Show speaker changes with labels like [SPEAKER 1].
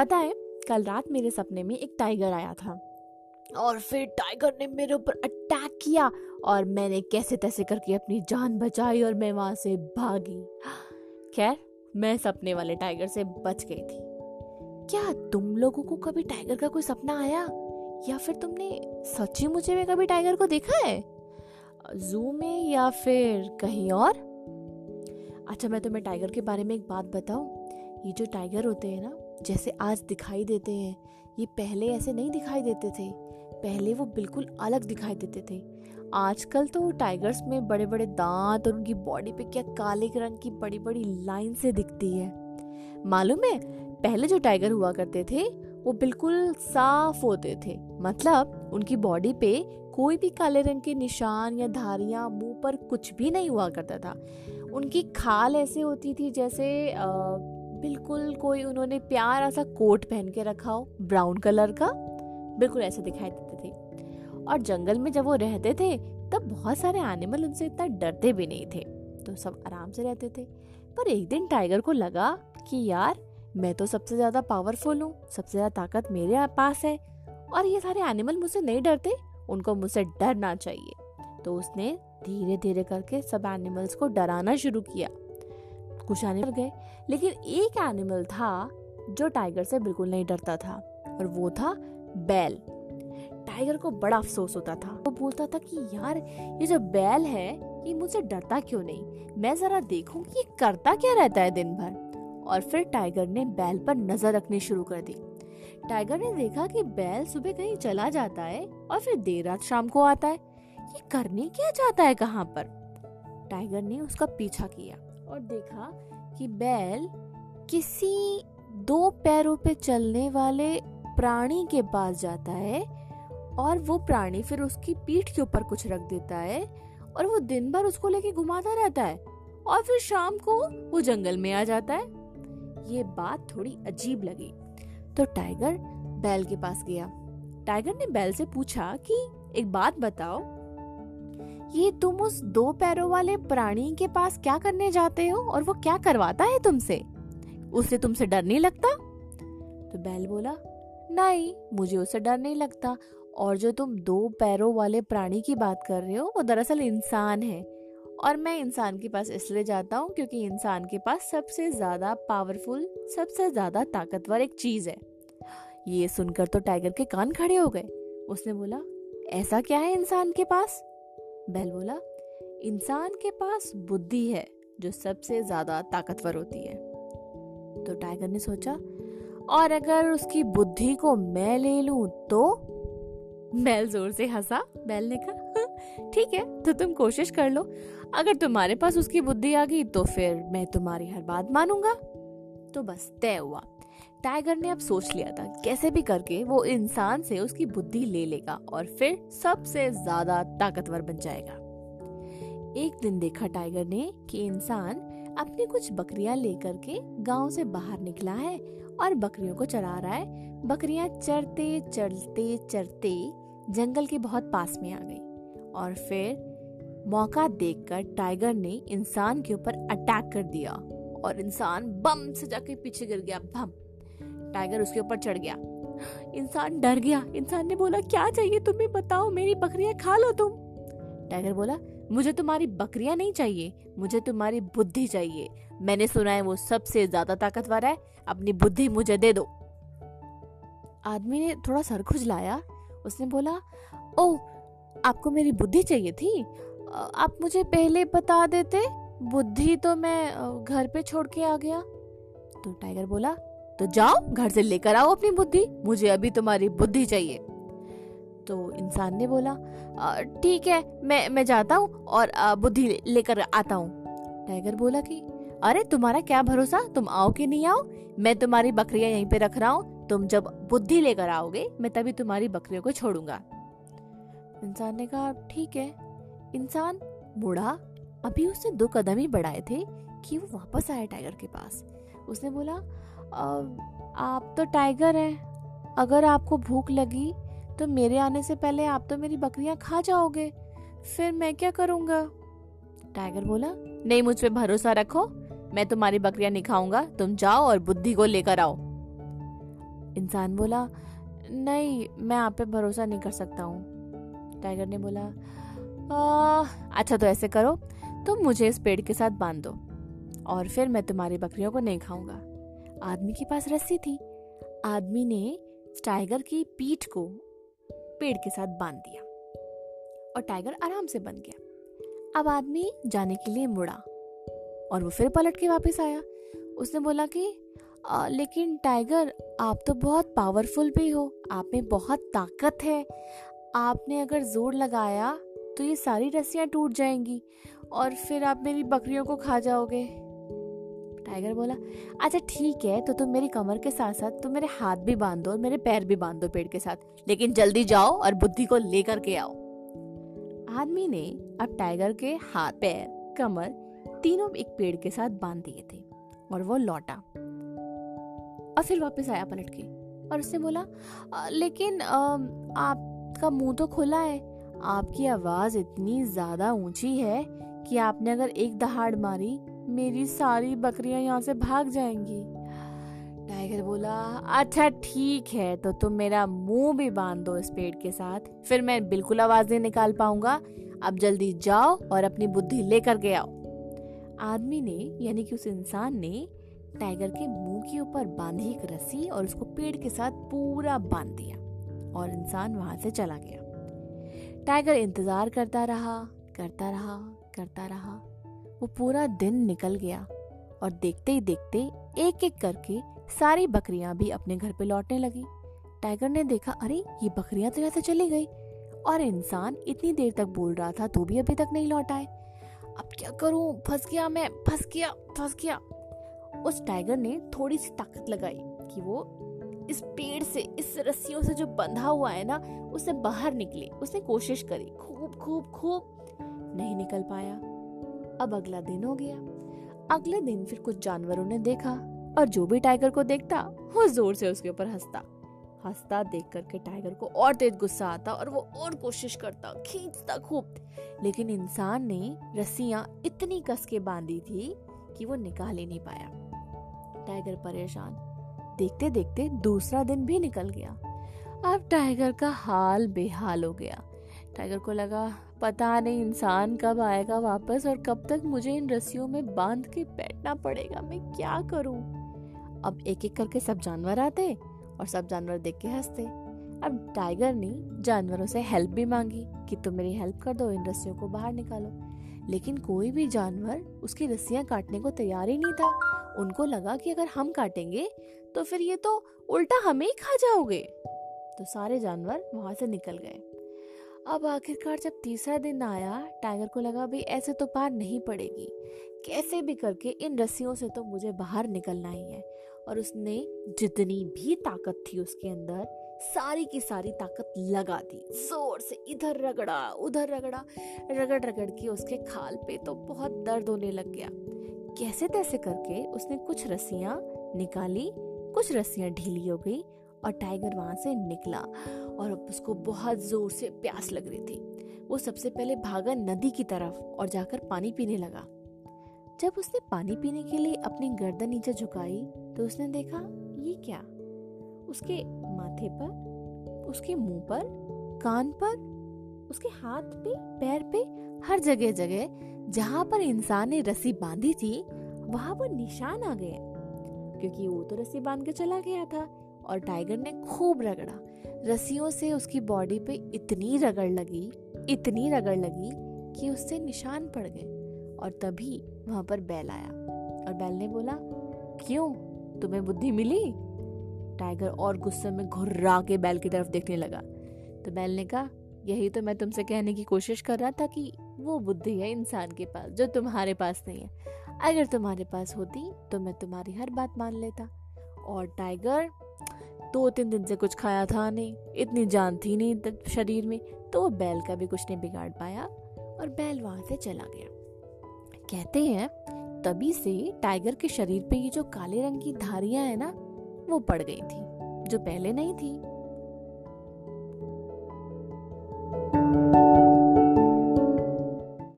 [SPEAKER 1] पता है, कल रात मेरे सपने में एक टाइगर आया था। और फिर टाइगर ने मेरे ऊपर अटैक किया और मैंने कैसे तैसे करके अपनी जान बचाई और मैं वहाँ से भागी। खैर, मैं सपने वाले टाइगर से बच गई थी। क्या तुम लोगों को कभी टाइगर का कोई सपना आया? या फिर तुमने सच्ची मुझे में कभी टाइगर को देखा है? जू में या फिर कहीं और? अच्छा मैं तुम्हें टाइगर के बारे में एक बात बताऊँ। ये जो टाइगर होते हैं ना जैसे आज दिखाई देते हैं। ये पहले ऐसे नहीं दिखाई देते थे। पहले वो बिल्कुल अलग दिखाई देते थे। आजकल तो टाइगर्स में बड़े बड़े दांत और उनकी बॉडी पे क्या काले रंग की बड़ी बड़ी लाइन से दिखती है। मालूम है पहले जो टाइगर हुआ करते थे वो बिल्कुल साफ़ होते थे। मतलब उनकी बॉडी पे कोई भी काले रंग के निशान या धारियाँ मुँह पर कुछ भी नहीं हुआ करता था। उनकी खाल ऐसे होती थी जैसे आ, बिल्कुल कोई उन्होंने प्यारा सा कोट पहन के रखा हो, ब्राउन कलर का, बिल्कुल ऐसे दिखाई देते थे। और जंगल में जब वो रहते थे, तब बहुत सारे एनिमल उनसे इतना डरते भी नहीं थे। तो सब आराम से रहते थे। पर एक दिन टाइगर को लगा कि यार, मैं तो सबसे ज़्यादा पावरफुल हूँ, सबसे ज़्यादा ताकत मेरे पास है। और ये सारे एनिमल मुझसे नहीं डरते, उनको मुझसे डरना चाहिए। तो उसने धीरे धीरे करके सब एनिमल्स को डराना शुरू किया। कुछ एनिमल गए, लेकिन एक एनिमल था जो टाइगर से बिल्कुल नहीं डरता था, और वो था बैल। टाइगर को बड़ा अफसोस होता था। वो बोलता था कि, यार, ये जो बैल है, ये मुझसे डरता क्यों नहीं? मैं जरा देखूँ कि ये करता क्या रहता है दिन भर? और फिर टाइगर ने बैल पर नज़र रखनी शुरू कर दी। टाइगर ने देखा कि बैल सुबह कहीं चला जाता है और फिर देर रात शाम को आता है। ये करने क्या जाता है कहाँ पर? टाइगर ने उसका पीछा किया। और देखा कि बैल किसी दो पैरों पे चलने वाले प्राणी के पास जाता है और वो प्राणी फिर उसकी पीठ के ऊपर कुछ रख देता है और वो दिन भर उसको लेके घुमाता रहता है और फिर शाम को वो जंगल में आ जाता है। ये बात थोड़ी अजीब लगी। तो टाइगर बैल के पास गया। टाइगर ने बैल से पूछा कि, एक बात बताओ ये तुम उस दो पैरों वाले प्राणी के पास क्या करने जाते हो और वो क्या करवाता है तुमसे? उसे तुमसे डर नहीं लगता? तो बैल बोला, नहीं, मुझे उससे डर नहीं लगता। और जो तुम दो पैरों वाले प्राणी की बात कर रहे हो, वो दरअसल इंसान है। और मैं इंसान के पास इसलिए जाता हूँ क्योंकि इंसान के पास सबसे ज़्यादा पावरफुल सबसे ज़्यादा ताकतवर एक चीज़ है। ये सुनकर तो टाइगर के कान खड़े हो गए। उसने बोला, ऐसा क्या है इंसान के पास? बैल बोला, इंसान के पास बुद्धि है जो सबसे ज़्यादा ताकतवर होती है। तो टाइगर ने सोचा, और अगर उसकी बुद्धि को मैं ले लूँ तो? बैल ज़ोर से हंसा। बैल ने कहा ठीक है तो तुम कोशिश कर लो। अगर तुम्हारे पास उसकी बुद्धि आ गई तो फिर मैं तुम्हारी हर बात मानूँगा। तो बस तय हुआ। टाइगर ने अब सोच लिया था कैसे भी करके वो इंसान से उसकी बुद्धि ले लेगा और फिर सबसे ज़्यादा ताकतवर बन जाएगा। एक दिन देखा टाइगर ने कि इंसान अपनी कुछ बकरियाँ लेकर के गाँव से बाहर निकला है और बकरियों को चरा रहा है। बकरियाँ चरते चरते चरते जंगल के बहुत पास में आ गई और फिर मौका देखकर टाइगर ने इंसान के ऊपर अटैक कर दिया और इंसान बम से जाके पीछे गिर गया। बम टाइगर उसके ऊपर चढ़ गया। इंसान डर गया। इंसान ने बोला, क्या चाहिए तुम्हें? बताओ, मेरी बकरियाँ खा लो तुम। टाइगर बोला, मुझे तुम्हारी बकरियाँ नहीं चाहिए, मुझे तुम्हारी बुद्धि चाहिए। मैंने सुना है वो सबसे ज़्यादा ताकतवर है। अपनी बुद्धि मुझे दे दो। आदमी ने थोड़ा सर खुजलाया उसने बोला, ओ, आपको मेरी बुद्धि चाहिए थी? आप मुझे पहले बता देते, बुद्धि तो मैं घर पे छोड़ के आ गया। तो टाइगर बोला तो जाओ, घर से लेकर आओ अपनी बुद्धि। मुझे अभी तुम्हारी बुद्धि चाहिए। तो इंसान ने बोला ठीक है, मैं मैं जाता हूँ और बुद्धि लेकर आता हूँ। टाइगर बोला कि, अरे, तुम्हारा क्या भरोसा? तुम आओ कि नहीं आओ? मैं तुम्हारी बकरियाँ यहीं पे रख रहा हूँ। तुम जब बुद्धि लेकर आओगे, मैं तभी तुम्हारी बकरियों को छोड़ूँगा। इंसान ने कहा, ठीक है। इंसान मुड़ा। अभी उसने दो कदम ही बढ़ाए थे कि वो वापस आया टाइगर के पास। उसने बोला आप तो टाइगर हैं। अगर आपको भूख लगी तो मेरे आने से पहले आप तो मेरी बकरियाँ खा जाओगे। फिर मैं क्या करूँगा? टाइगर बोला नहीं मुझ पर भरोसा रखो। मैं तुम्हारी बकरियाँ नहीं खाऊँगा। तुम जाओ और बुद्धि को लेकर आओ। इंसान बोला नहीं मैं आप पे भरोसा नहीं कर सकता हूँ। टाइगर ने बोला आ, अच्छा तो ऐसे करो। तुम मुझे इस पेड़ के साथ बाँध दो और फिर मैं तुम्हारी बकरियों को नहीं खाऊँगा। आदमी के पास रस्सी थी। आदमी ने टाइगर की पीठ को पेड़ के साथ बाँध दिया और टाइगर आराम से बन गया। अब आदमी जाने के लिए मुड़ा और वो फिर पलट के वापस आया। उसने बोला कि आ, लेकिन टाइगर आप तो बहुत पावरफुल भी हो। आप में बहुत ताकत है। आपने अगर ज़ोर लगाया तो ये सारी रस्सियाँ टूट जाएँगी और फिर आप मेरी बकरियों को खा जाओगे। टाइगर बोला अच्छा ठीक है तो तुम मेरी कमर के साथ साथ तुम मेरे हाथ भी बाँध दो और मेरे पैर भी बाँध दो पेड़ के साथ, लेकिन जल्दी जाओ और बुद्धि को लेकर के आओ। आदमी ने अब टाइगर के हाथ, पैर, कमर तीनों एक पेड़ के साथ बाँध दिए थे और वो लौटा और फिर वापस आया पलट के और उसने बोला लेकिन आपका मुँह तो खुला है, आपकी आवाज़ इतनी ज़्यादा ऊँची है कि आपने अगर एक दहाड़ मारी मेरी सारी बकरियाँ यहाँ से भाग जाएँगी। टाइगर बोला अच्छा ठीक है तो तुम मेरा मुँह भी बाँध दो इस पेड़ के साथ। फिर मैं बिल्कुल आवाज़ नहीं निकाल पाऊँगा। अब जल्दी जाओ और अपनी बुद्धि लेकर के आओ। आदमी ने, यानी कि उस इंसान ने टाइगर के मुँह के ऊपर बांधी एक रस्सी और उसको पेड़ के साथ पूरा बाँध दिया और इंसान वहाँ से चला गया। टाइगर इंतज़ार करता रहा करता रहा करता रहा। वो पूरा दिन निकल गया और देखते ही देखते एक एक करके सारी बकरियाँ भी अपने घर पे लौटने लगी। टाइगर ने देखा, अरे, ये बकरियाँ तो यहाँ से चली गई और इंसान इतनी देर तक बोल रहा था तो भी अभी तक नहीं लौटा है अब क्या करूँ? फंस गया मैं, फंस गया फंस गया। उस टाइगर ने थोड़ी सी ताकत लगाई कि वो इस पेड़ से, इस रस्सियों से जो बंधा हुआ है ना उसे बाहर निकले। उसने कोशिश करी, खूब खूब खूब, नहीं निकल पाया। अब अगला दिन हो गया। अगले दिन फिर कुछ जानवरों ने देखा और जो भी टाइगर को देखता, वो ज़ोर से उसके ऊपर हंसता। हंसता देख करके टाइगर को और तेज गुस्सा आता और वो और कोशिश करता, खींचता खूब लेकिन इंसान ने रस्सियाँ इतनी कस के बांधी थी कि वो निकाल ही नहीं पाया। टाइगर परेशान। देखते देखते दूसरा दिन भी निकल गया। अब टाइगर का हाल बेहाल हो गया। टाइगर को लगा पता नहीं इंसान कब आएगा वापस और कब तक मुझे इन रस्सियों में बाँध के बैठना पड़ेगा। मैं क्या करूँ? अब एक एक करके सब जानवर आते और सब जानवर देख के हँसते। अब टाइगर ने जानवरों से हेल्प भी मांगी कि तुम मेरी हेल्प कर दो, इन रस्सियों को बाहर निकालो। लेकिन कोई भी जानवर उसकी रस्सियाँ काटने को तैयार ही नहीं था। उनको लगा कि अगर हम काटेंगे तो फिर ये तो उल्टा हमें ही खा जाओगे। तो सारे जानवर वहाँ से निकल गए। अब आखिरकार जब तीसरा दिन आया, टाइगर को लगा भाई ऐसे तो पार नहीं पड़ेगी। कैसे भी करके इन रस्सियों से तो मुझे बाहर निकलना ही है। और उसने जितनी भी ताकत थी उसके अंदर, सारी की सारी ताकत लगा दी। ज़ोर से इधर रगड़ा, उधर रगड़ा, रगड़ रगड़ के उसके खाल पे तो बहुत दर्द होने लग गया। कैसे तैसे करके उसने कुछ रस्सियाँ निकाली, कुछ रस्सियाँ ढीली हो गई और टाइगर वहाँ से निकला। और अब उसको बहुत ज़ोर से प्यास लग रही थी। वो सबसे पहले भागा नदी की तरफ़ और जाकर पानी पीने लगा। जब उसने पानी पीने के लिए अपनी गर्दन नीचे झुकाई तो उसने देखा, ये क्या? उसके माथे पर, उसके मुँह पर, कान पर, उसके हाथ पे, पैर पे, हर जगह जगह, जहाँ पर इंसान ने रस्सी बांधी थी, वहाँ पर निशान आ गए क्योंकि वो तो रस्सी बाँध के चला गया था। और टाइगर ने खूब रगड़ा। रस्सियों से उसकी बॉडी पे इतनी रगड़ लगी, इतनी रगड़ लगी कि उससे निशान पड़ गए और तभी वहाँ पर बैल आया और बैल ने बोला, क्यों? तुम्हें बुद्धि मिली? टाइगर और गुस्से में घुर्रा के बैल की तरफ़ देखने लगा। तो बैल ने कहा, यही तो मैं तुमसे कहने की कोशिश कर रहा था कि वो बुद्धि है इंसान के पास, जो तुम्हारे पास नहीं है। अगर तुम्हारे पास होती तो मैं तुम्हारी हर बात मान लेता। और टाइगर दो तीन दिन से कुछ खाया था नहीं, इतनी जान थी नहीं शरीर में तो वो बैल का भी कुछ नहीं बिगाड़ पाया और बैल वहाँ से चला गया। कहते हैं, तभी से टाइगर के शरीर पे ये जो काले रंग की धारियाँ है ना, वो पड़ गई थी, जो पहले नहीं थी।